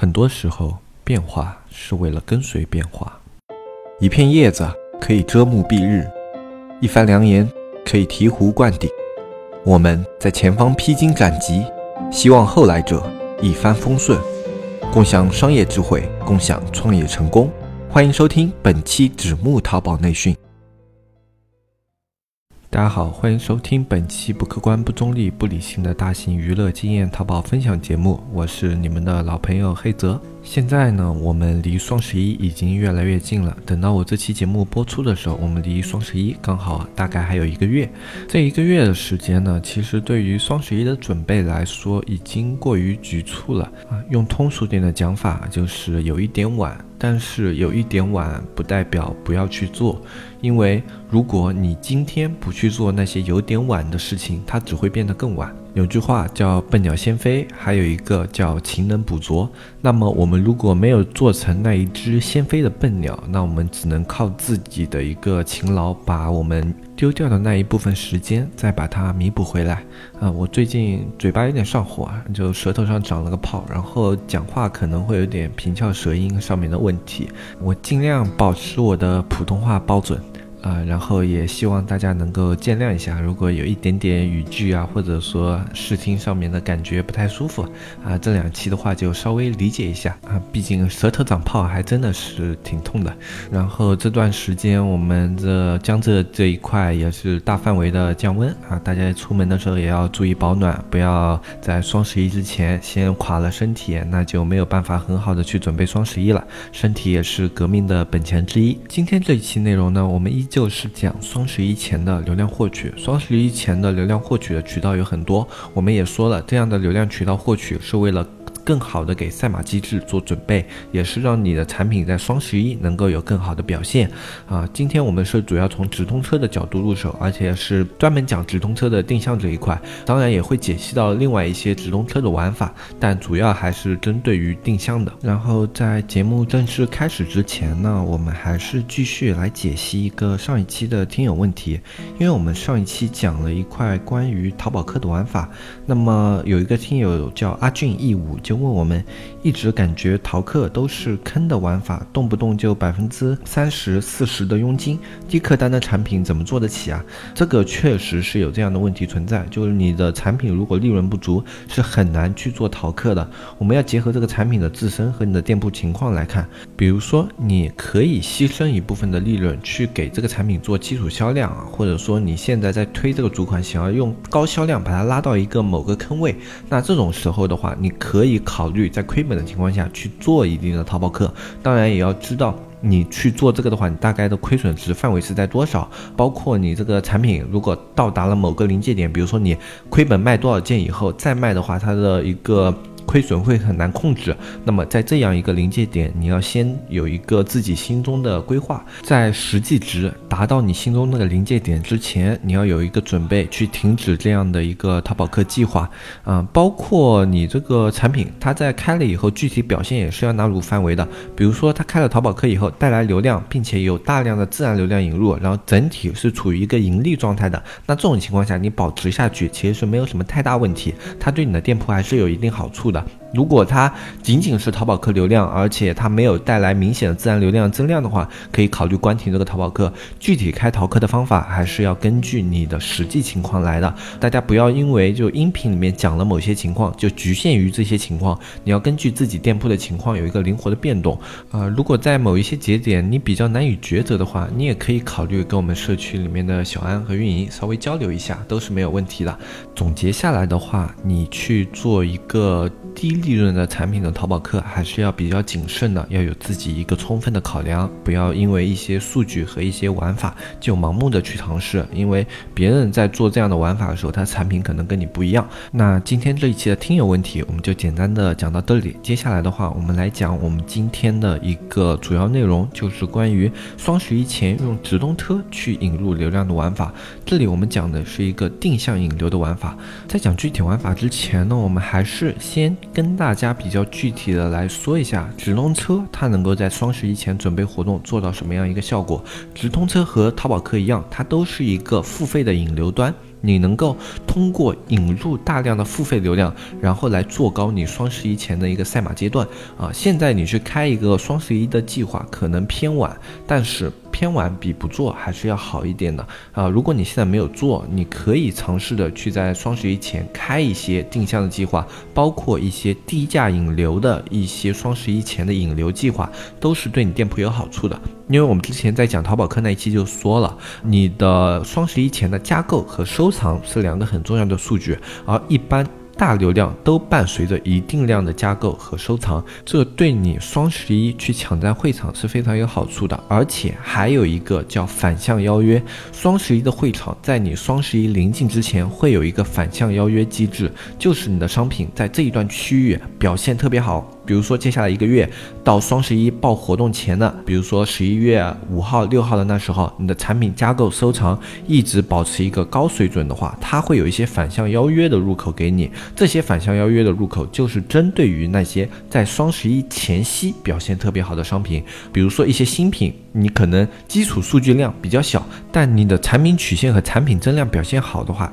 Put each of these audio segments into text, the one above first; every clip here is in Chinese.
很多时候，变化是为了跟随变化。一片叶子可以遮目蔽日，一番良言可以醍醐灌顶。我们在前方披荆斩棘，希望后来者一帆风顺，共享商业智慧，共享创业成功。欢迎收听本期纸木淘宝内训。大家好，欢迎收听本期不客观、不中立、不理性的大型娱乐经验淘宝分享节目，我是你们的老朋友黑泽。现在呢，我们离双十一已经越来越近了。等到我这期节目播出的时候，我们离双十一刚好大概还有一个月。这一个月的时间呢，其实对于双十一的准备来说，已经过于局促了啊。用通俗点的讲法，就是有一点晚。但是有一点晚，不代表不要去做，因为如果你今天不去做那些有点晚的事情，它只会变得更晚。有句话叫“笨鸟先飞”，还有一个叫“勤能补拙”。那么我们如果没有做成那一只先飞的笨鸟，那我们只能靠自己的一个勤劳，把我们丢掉的那一部分时间再把它弥补回来。啊，我最近嘴巴有点上火，就舌头上长了个泡，然后讲话可能会有点平翘舌音上面的问题，我尽量保持我的普通话标准。啊，然后也希望大家能够见谅一下，如果有一点点语句啊，或者说视听上面的感觉不太舒服啊，这两期的话就稍微理解一下啊，毕竟舌头长泡还真的是挺痛的。然后这段时间我们这江浙这一块也是大范围的降温啊，大家出门的时候也要注意保暖，不要在双十一之前先垮了身体，那就没有办法很好的去准备双十一了。身体也是革命的本钱之一。今天这一期内容呢，我们一就是讲双十一前的流量获取，双十一前的流量获取的渠道有很多，我们也说了，这样的流量渠道获取是为了。更好的给赛马机制做准备，也是让你的产品在双十一能够有更好的表现啊！今天我们是主要从直通车的角度入手，而且是专门讲直通车的定向这一块，当然也会解析到另外一些直通车的玩法，但主要还是针对于定向的。然后在节目正式开始之前呢，我们还是继续来解析一个上一期的听友问题，因为我们上一期讲了一块关于淘宝客的玩法，那么有一个听友叫阿俊义武。就问我们，一直感觉淘客都是坑的玩法，动不动就百分之三十、四十的佣金，低客单的产品怎么做得起啊？这个确实是有这样的问题存在，就是你的产品如果利润不足，是很难去做淘客的。我们要结合这个产品的自身和你的店铺情况来看，比如说你可以牺牲一部分的利润去给这个产品做基础销量啊，或者说你现在在推这个主款，想要用高销量把它拉到一个某个坑位，那这种时候的话，你可以。考虑在亏本的情况下去做一定的淘宝客，当然也要知道你去做这个的话，你大概的亏损值范围是在多少，包括你这个产品如果到达了某个临界点，比如说你亏本卖多少件以后再卖的话，它的一个。亏损会很难控制，那么在这样一个临界点，你要先有一个自己心中的规划，在实际值达到你心中那个临界点之前，你要有一个准备去停止这样的一个淘宝客计划，嗯，包括你这个产品它在开了以后，具体表现也是要纳入范围的。比如说它开了淘宝客以后带来流量，并且有大量的自然流量引入，然后整体是处于一个盈利状态的，那这种情况下你保持下去其实是没有什么太大问题，它对你的店铺还是有一定好处的。 감사합니다. 如果它仅仅是淘宝客流量，而且它没有带来明显的自然流量增量的话，可以考虑关停这个淘宝客。具体开淘客的方法还是要根据你的实际情况来的。大家不要因为就音频里面讲了某些情况，就局限于这些情况。你要根据自己店铺的情况有一个灵活的变动。呃，如果在某一些节点你比较难以抉择的话，你也可以考虑跟我们社区里面的小安和运营稍微交流一下，都是没有问题的。总结下来的话，你去做一个。低利润的产品的淘宝客还是要比较谨慎的，要有自己一个充分的考量，不要因为一些数据和一些玩法就盲目的去尝试，因为别人在做这样的玩法的时候，他产品可能跟你不一样。那今天这一期的听友问题，我们就简单的讲到这里。接下来的话，我们来讲我们今天的一个主要内容，就是关于双十一前用直通车去引入流量的玩法。这里我们讲的是一个定向引流的玩法。在讲具体玩法之前呢，我们还是先。跟大家比较具体的来说一下，直通车它能够在双十一前准备活动做到什么样一个效果？直通车和淘宝客一样，它都是一个付费的引流端。你能够通过引入大量的付费流量，然后来做高你双十一前的一个赛马阶段啊。现在你去开一个双十一的计划可能偏晚，但是。偏晚比不做还是要好一点的啊！如果你现在没有做，你可以尝试着去在双十一前开一些定向的计划，包括一些低价引流的一些双十一前的引流计划，都是对你店铺有好处的。因为我们之前在讲淘宝课那一期就说了，你的双十一前的加购和收藏是两个很重要的数据，而一般。大流量都伴随着一定量的加购和收藏，这对你双十一去抢占会场是非常有好处的。而且还有一个叫反向邀约，双十一的会场在你双十一临近之前会有一个反向邀约机制，就是你的商品在这一段区域表现特别好。比如说，接下来一个月到双十一报活动前的，比如说十一月五号、六号的那时候，你的产品加购收藏一直保持一个高水准的话，它会有一些反向邀约的入口给你。这些反向邀约的入口就是针对于那些在双十一前夕表现特别好的商品，比如说一些新品，你可能基础数据量比较小，但你的产品曲线和产品增量表现好的话。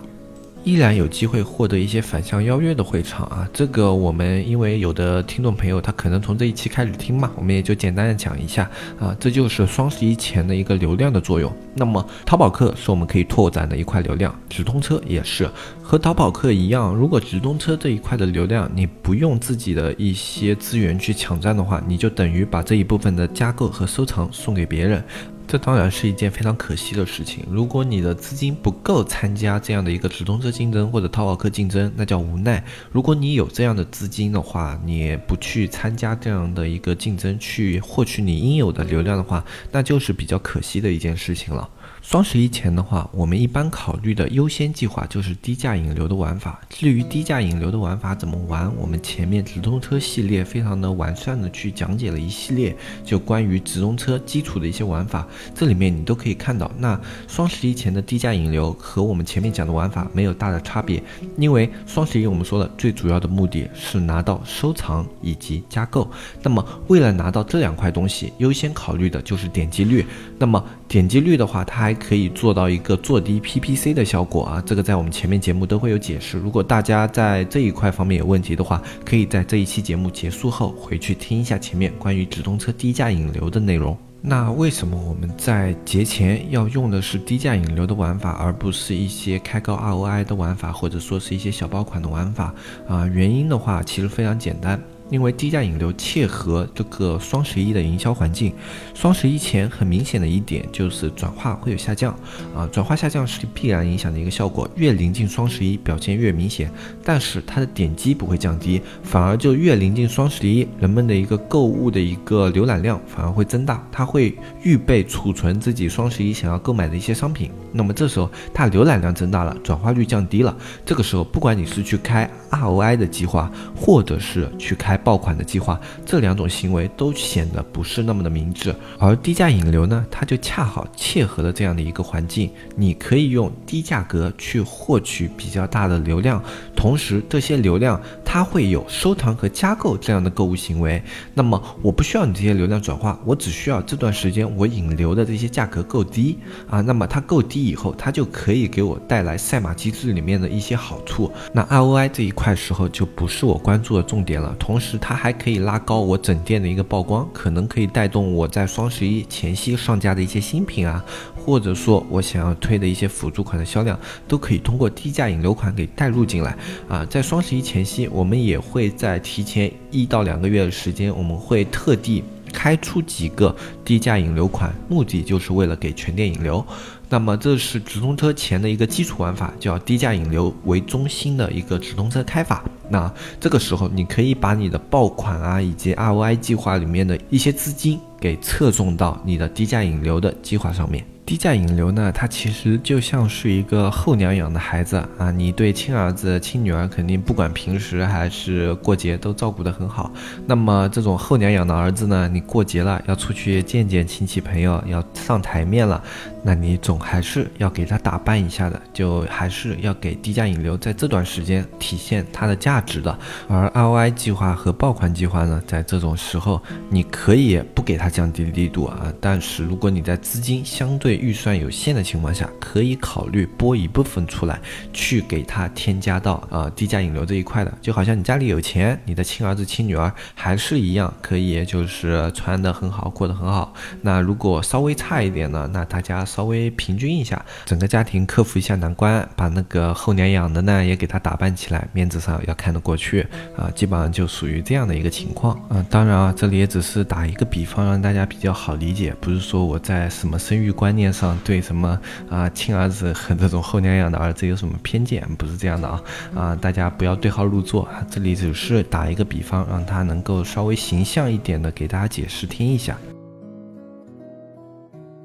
依然有机会获得一些反向邀约的会场啊，这个我们因为有的听众朋友他可能从这一期开始听嘛，我们也就简单的讲一下啊，这就是双十一前的一个流量的作用。那么淘宝客是我们可以拓展的一块流量，直通车也是和淘宝客一样，如果直通车这一块的流量你不用自己的一些资源去抢占的话，你就等于把这一部分的加购和收藏送给别人。这当然是一件非常可惜的事情。如果你的资金不够参加这样的一个直通车竞争或者淘宝客竞争，那叫无奈。如果你有这样的资金的话，你不去参加这样的一个竞争，去获取你应有的流量的话，那就是比较可惜的一件事情了。双十一前的话，我们一般考虑的优先计划就是低价引流的玩法。至于低价引流的玩法怎么玩，我们前面直通车系列非常的完善的去讲解了一系列，就关于直通车基础的一些玩法，这里面你都可以看到。那双十一前的低价引流和我们前面讲的玩法没有大的差别，因为双十一我们说的最主要的目的是拿到收藏以及加购。那么为了拿到这两块东西，优先考虑的就是点击率。那么点击率的话，它还可以做到一个做低 PPC 的效果啊，这个在我们前面节目都会有解释。如果大家在这一块方面有问题的话，可以在这一期节目结束后回去听一下前面关于直通车低价引流的内容。那为什么我们在节前要用的是低价引流的玩法，而不是一些开高 ROI 的玩法，或者说是一些小爆款的玩法啊？原因的话，其实非常简单。因为低价引流切合这个双十一的营销环境，双十一前很明显的一点就是转化会有下降啊，转化下降是必然影响的一个效果，越临近双十一表现越明显，但是它的点击不会降低，反而就越临近双十一，人们的一个购物的一个浏览量反而会增大，它会预备储存自己双十一想要购买的一些商品，那么这时候它浏览量增大了，转化率降低了，这个时候不管你是去开 ROI 的计划，或者是去开爆款的计划，这两种行为都显得不是那么的明智。而低价引流呢，它就恰好切合了这样的一个环境，你可以用低价格去获取比较大的流量，同时这些流量它会有收藏和加购这样的购物行为。那么我不需要你这些流量转化，我只需要这段时间我引流的这些价格够低啊，那么它够低以后，它就可以给我带来赛马机制里面的一些好处。那 ROI 这一块时候就不是我关注的重点了，同时。它还可以拉高我整店的一个曝光，可能可以带动我在双十一前夕上架的一些新品啊，或者说我想要推的一些辅助款的销量，都可以通过低价引流款给带入进来啊。在双十一前夕，我们也会在提前一到两个月的时间，我们会特地开出几个低价引流款，目的就是为了给全店引流。那么这是直通车前的一个基础玩法，叫低价引流为中心的一个直通车开法。那这个时候，你可以把你的爆款啊，以及 ROI 计划里面的一些资金给侧重到你的低价引流的计划上面。低价引流呢，它其实就像是一个后娘养的孩子啊，你对亲儿子、亲女儿肯定不管平时还是过节都照顾得很好。那么这种后娘养的儿子呢，你过节了要出去见见亲戚朋友，要上台面了，那你总还是要给他打扮一下的，就还是要给低价引流在这段时间体现它的价值的。而 ROI 计划和爆款计划呢，在这种时候你可以不给它降低力度啊，但是如果你在资金相对预算有限的情况下，可以考虑拨一部分出来，去给它添加到呃低价引流这一块的。就好像你家里有钱，你的亲儿子亲女儿还是一样可以，就是穿的很好，过得很好。那如果稍微差一点呢，那大家稍微平均一下，整个家庭克服一下难关，把那个后娘养的呢也给他打扮起来，面子上要看得过去啊，基本上就属于这样的一个情况啊。当然啊，这里也只是打一个比方，让大家比较好理解，不是说我在什么生育观念上对什么啊亲儿子和这种后娘养的儿子有什么偏见，不是这样的啊啊，大家不要对号入座啊，这里只是打一个比方，让他能够稍微形象一点的给大家解释听一下。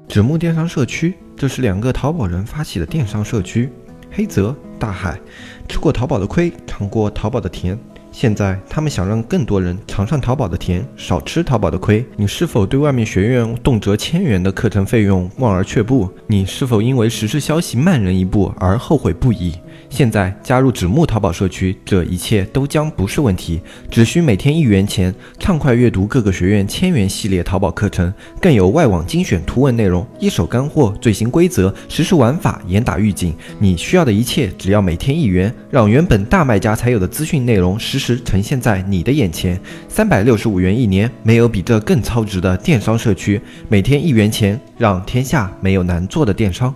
纸木电商社区，这是两个淘宝人发起的电商社区。黑泽大海，吃过淘宝的亏，尝过淘宝的甜。现在他们想让更多人尝上淘宝的甜，少吃淘宝的亏。你是否对外面学院动辄千元的课程费用望而却步？你是否因为实时消息慢人一步而后悔不已？现在加入纸木淘宝社区，这一切都将不是问题。只需每天一元钱，畅快阅读各个学院千元系列淘宝课程，更有外网精选图文内容，一手干货，最新规则，实时玩法，严打预警。你需要的一切，只要每天一元，让原本大卖家才有的资讯内容实时呈现在你的眼前。三百六十五元一年，没有比这更超值的电商社区。每天一元钱，让天下没有难做的电商。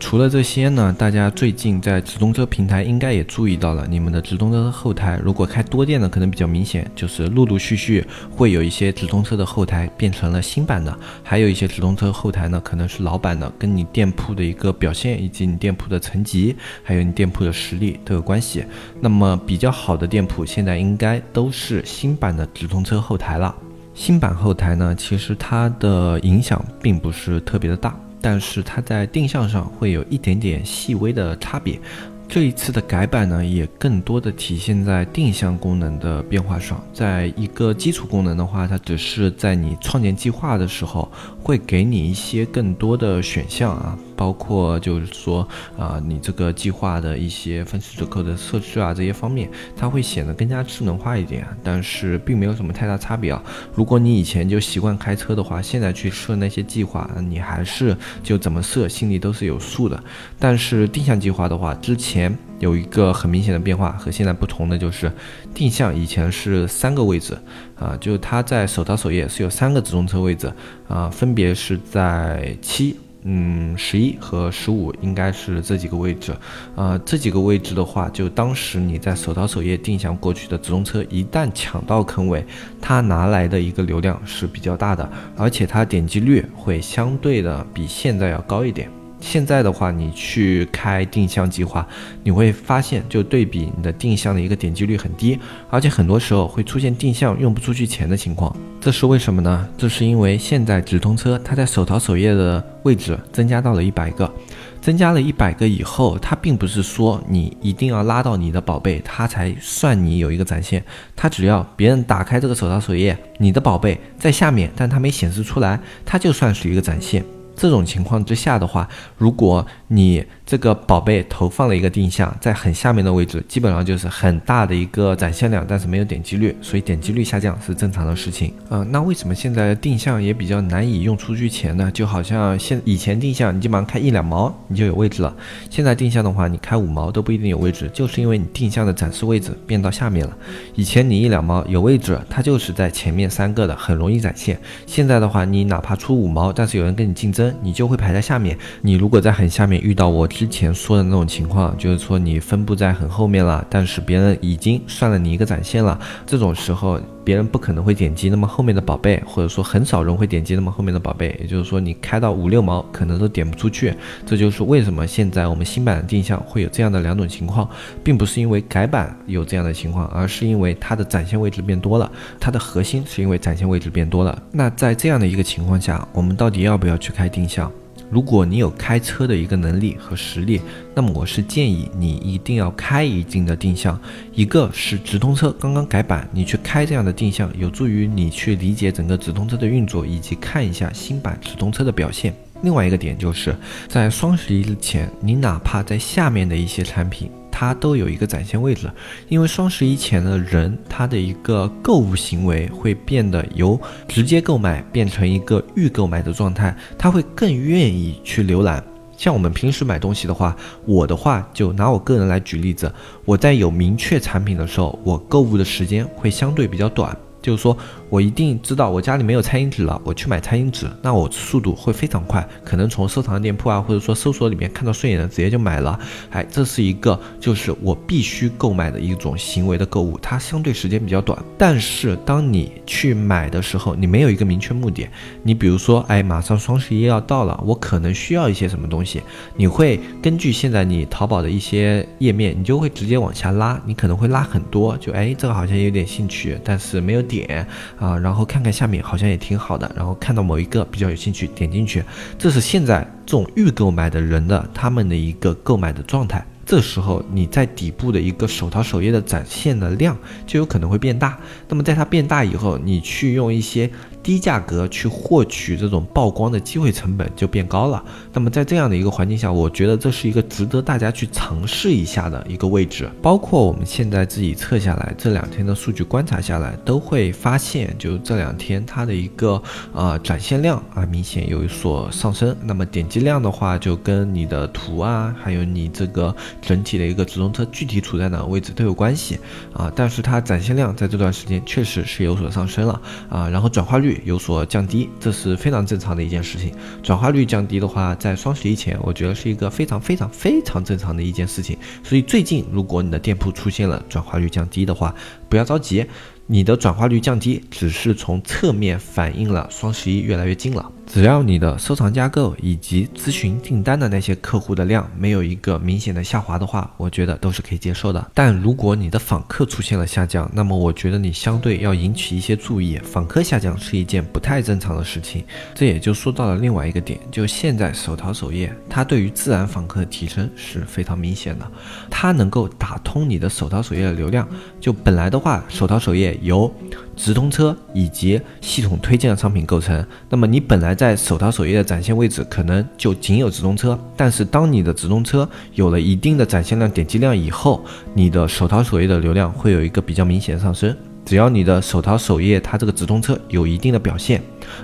除了这些呢，大家最近在直通车平台应该也注意到了，你们的直通车后台如果开多店的，可能比较明显，就是陆陆续续会有一些直通车的后台变成了新版的，还有一些直通车后台呢，可能是老版的，跟你店铺的一个表现以及你店铺的层级，还有你店铺的实力都有关系。那么比较好的店铺现在应该都是新版的直通车后台了。新版后台呢，其实它的影响并不是特别的大。但是它在定向上会有一点点细微的差别，这一次的改版呢，也更多的体现在定向功能的变化上。在一个基础功能的话，它只是在你创建计划的时候，会给你一些更多的选项啊。包括就是说啊，你这个计划的一些分时折扣的设置啊，这些方面，它会显得更加智能化一点，但是并没有什么太大差别啊。如果你以前就习惯开车的话，现在去设那些计划，你还是就怎么设，心里都是有数的。但是定向计划的话，之前有一个很明显的变化，和现在不同的就是，定向以前是三个位置啊，就它在首淘首页是有三个直通车位置啊，分别是在七。嗯，十一和十五应该是这几个位置，呃，这几个位置的话，就当时你在手淘首页定向过去的直通车，一旦抢到坑位，它拿来的一个流量是比较大的，而且它点击率会相对的比现在要高一点。现在的话，你去开定向计划，你会发现，就对比你的定向的一个点击率很低，而且很多时候会出现定向用不出去钱的情况。这是为什么呢？这是因为现在直通车它在首淘首页的位置增加到了一百个，增加了一百个以后，它并不是说你一定要拉到你的宝贝，它才算你有一个展现。它只要别人打开这个首淘首页，你的宝贝在下面，但它没显示出来，它就算是一个展现。这种情况之下的话，如果你这个宝贝投放了一个定向，在很下面的位置，基本上就是很大的一个展现量，但是没有点击率，所以点击率下降是正常的事情。嗯，那为什么现在定向也比较难以用出去钱呢？就好像现以前定向你基本上开一两毛你就有位置了，现在定向的话你开五毛都不一定有位置，就是因为你定向的展示位置变到下面了。以前你一两毛有位置，它就是在前面三个的，很容易展现。现在的话，你哪怕出五毛，但是有人跟你竞争。你就会排在下面。你如果在很下面遇到我之前说的那种情况，就是说你分布在很后面了，但是别人已经算了你一个展现了，这种时候。别人不可能会点击那么后面的宝贝，或者说很少人会点击那么后面的宝贝，也就是说你开到五六毛可能都点不出去。这就是为什么现在我们新版的定向会有这样的两种情况，并不是因为改版有这样的情况，而是因为它的展现位置变多了，它的核心是因为展现位置变多了。那在这样的一个情况下，我们到底要不要去开定向？如果你有开车的一个能力和实力，那么我是建议你一定要开一定的定向。一个是直通车刚刚改版，你去开这样的定向，有助于你去理解整个直通车的运作，以及看一下新版直通车的表现。另外一个点就是在双十一之前，你哪怕在下面的一些产品。它都有一个展现位置。因为双十一前的人，他的一个购物行为会变得由直接购买变成一个预购买的状态，他会更愿意去浏览。像我们平时买东西的话，我的话就拿我个人来举例子，我在有明确产品的时候，我购物的时间会相对比较短。就是说我一定知道我家里没有餐巾纸了，我去买餐巾纸，那我速度会非常快，可能从收藏店铺啊，或者说搜索里面看到顺眼的，直接就买了。哎，这是一个就是我必须购买的一种行为的购物，它相对时间比较短。但是当你去买的时候，你没有一个明确目的，你比如说，哎，马上双十一要到了，我可能需要一些什么东西，你会根据现在你淘宝的一些页面，你就会直接往下拉，你可能会拉很多，就哎，这个好像有点兴趣，但是没有点。啊，然后看看下面好像也挺好的，然后看到某一个比较有兴趣，点进去，这是现在这种预购买的人的他们的一个购买的状态。这时候你在底部的一个手淘首页的展现的量就有可能会变大。那么在它变大以后，你去用一些。低价格去获取这种曝光的机会成本就变高了。那么在这样的一个环境下，我觉得这是一个值得大家去尝试一下的一个位置。包括我们现在自己测下来，这两天的数据观察下来，都会发现，就这两天它的一个呃展现量啊明显有所上升。那么点击量的话，就跟你的图啊，还有你这个整体的一个直通车具体处在哪个位置都有关系啊。但是它展现量在这段时间确实是有所上升了啊。然后转化率。有所降低，这是非常正常的一件事情。转化率降低的话，在双十一前，我觉得是一个非常非常非常正常的一件事情。所以最近，如果你的店铺出现了转化率降低的话，不要着急，你的转化率降低只是从侧面反映了双十一越来越近了。只要你的收藏加购以及咨询订单的那些客户的量没有一个明显的下滑的话，我觉得都是可以接受的。但如果你的访客出现了下降，那么我觉得你相对要引起一些注意。访客下降是一件不太正常的事情，这也就说到了另外一个点，就现在手淘首页它对于自然访客的提升是非常明显的，它能够打通你的手淘首页的流量。就本来的话，手淘首页由直通车以及系统推荐的商品构成，那么你本来在手淘首页的展现位置可能就仅有直通车，但是当你的直通车有了一定的展现量、点击量以后，你的手淘首页的流量会有一个比较明显的上升。只要你的手淘首页它这个直通车有一定的表现。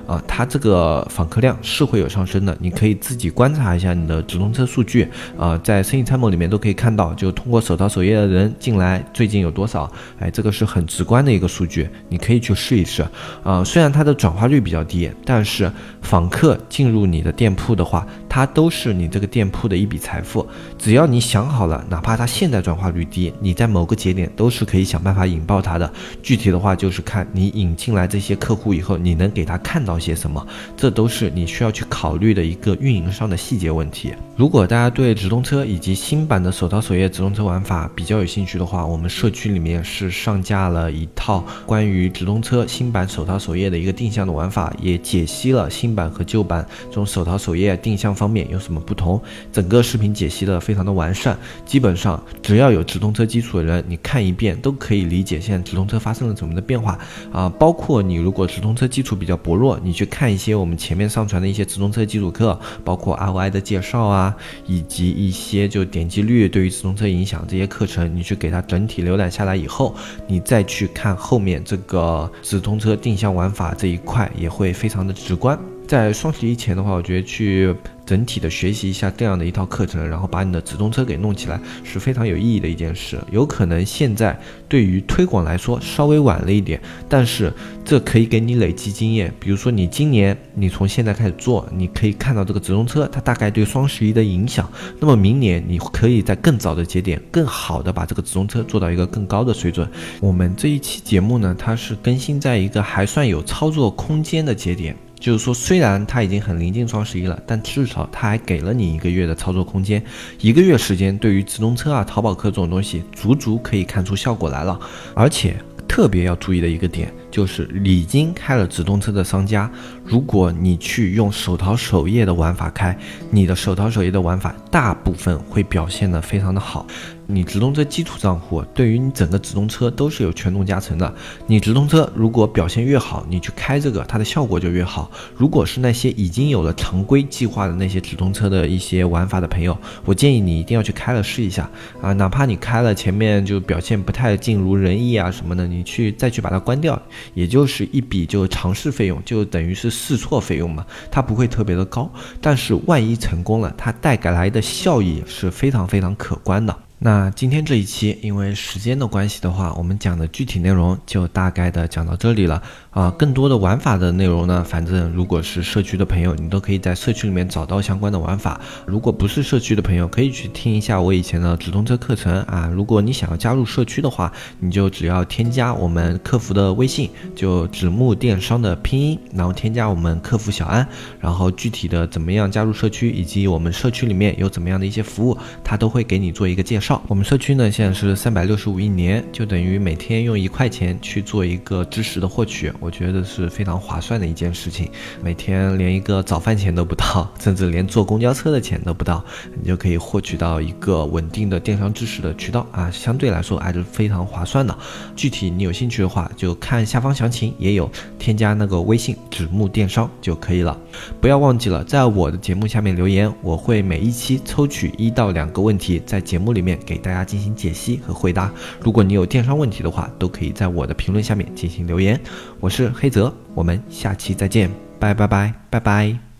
啊，它这个访客量是会有上升的，你可以自己观察一下你的直通车数据啊，在生意参谋里面都可以看到，就通过手淘首页的人进来最近有多少，哎，这个是很直观的一个数据，你可以去试一试啊。虽然它的转化率比较低，但是访客进入你的店铺的话，它都是你这个店铺的一笔财富。只要你想好了，哪怕它现在转化率低，你在某个节点都是可以想办法引爆它的。具体的话就是看你引进来这些客户以后，你能给他看。看到些什么，这都是你需要去考虑的一个运营上的细节问题。如果大家对直通车以及新版的手淘首页直通车玩法比较有兴趣的话，我们社区里面是上架了一套关于直通车新版手淘首页的一个定向的玩法，也解析了新版和旧版这种手淘首页定向方面有什么不同。整个视频解析的非常的完善，基本上只要有直通车基础的人，你看一遍都可以理解现在直通车发生了怎么的变化啊。包括你如果直通车基础比较薄弱。你去看一些我们前面上传的一些直通车基础课，包括 ROI 的介绍啊，以及一些就点击率对于直通车影响这些课程，你去给它整体浏览下来以后，你再去看后面这个直通车定向玩法这一块，也会非常的直观。在双十一前的话，我觉得去。整体的学习一下这样的一套课程，然后把你的直通车给弄起来是非常有意义的一件事。有可能现在对于推广来说稍微晚了一点，但是这可以给你累积经验。比如说你今年你从现在开始做，你可以看到这个直通车它大概对双十一的影响。那么明年你可以在更早的节点，更好的把这个直通车做到一个更高的水准。我们这一期节目呢，它是更新在一个还算有操作空间的节点。就是说，虽然它已经很临近双十一了，但至少它还给了你一个月的操作空间。一个月时间，对于直通车啊、淘宝客这种东西，足足可以看出效果来了。而且特别要注意的一个点。就是已经开了直通车的商家，如果你去用手淘首页的玩法开，你的手淘首页的玩法大部分会表现的非常的好。你直通车基础账户对于你整个直通车都是有权重加成的。你直通车如果表现越好，你去开这个，它的效果就越好。如果是那些已经有了常规计划的那些直通车的一些玩法的朋友，我建议你一定要去开了试一下啊，哪怕你开了前面就表现不太尽如人意啊什么的，你去再去把它关掉，也就是一笔就尝试费用，就等于是试错费用嘛，它不会特别的高，但是万一成功了，它带给来的效益是非常非常可观的。那今天这一期，因为时间的关系的话，我们讲的具体内容就大概的讲到这里了。啊，更多的玩法的内容呢，反正如果是社区的朋友，你都可以在社区里面找到相关的玩法。如果不是社区的朋友，可以去听一下我以前的直通车课程啊。如果你想要加入社区的话，你就只要添加我们客服的微信，就纸木电商的拼音，然后添加我们客服小安，然后具体的怎么样加入社区，以及我们社区里面有怎么样的一些服务，他都会给你做一个介绍。我们社区呢，现在是三百六十五一年，就等于每天用一块钱去做一个知识的获取。我觉得是非常划算的一件事情，每天连一个早饭钱都不到，甚至连坐公交车的钱都不到，你就可以获取到一个稳定的电商知识的渠道啊，相对来说还是非常划算的。具体你有兴趣的话，就看下方详情，也有添加那个微信“纸木电商”就可以了。不要忘记了，在我的节目下面留言，我会每一期抽取一到两个问题，在节目里面给大家进行解析和回答。如果你有电商问题的话，都可以在我的评论下面进行留言。我是黑泽，我们下期再见，拜拜拜拜拜。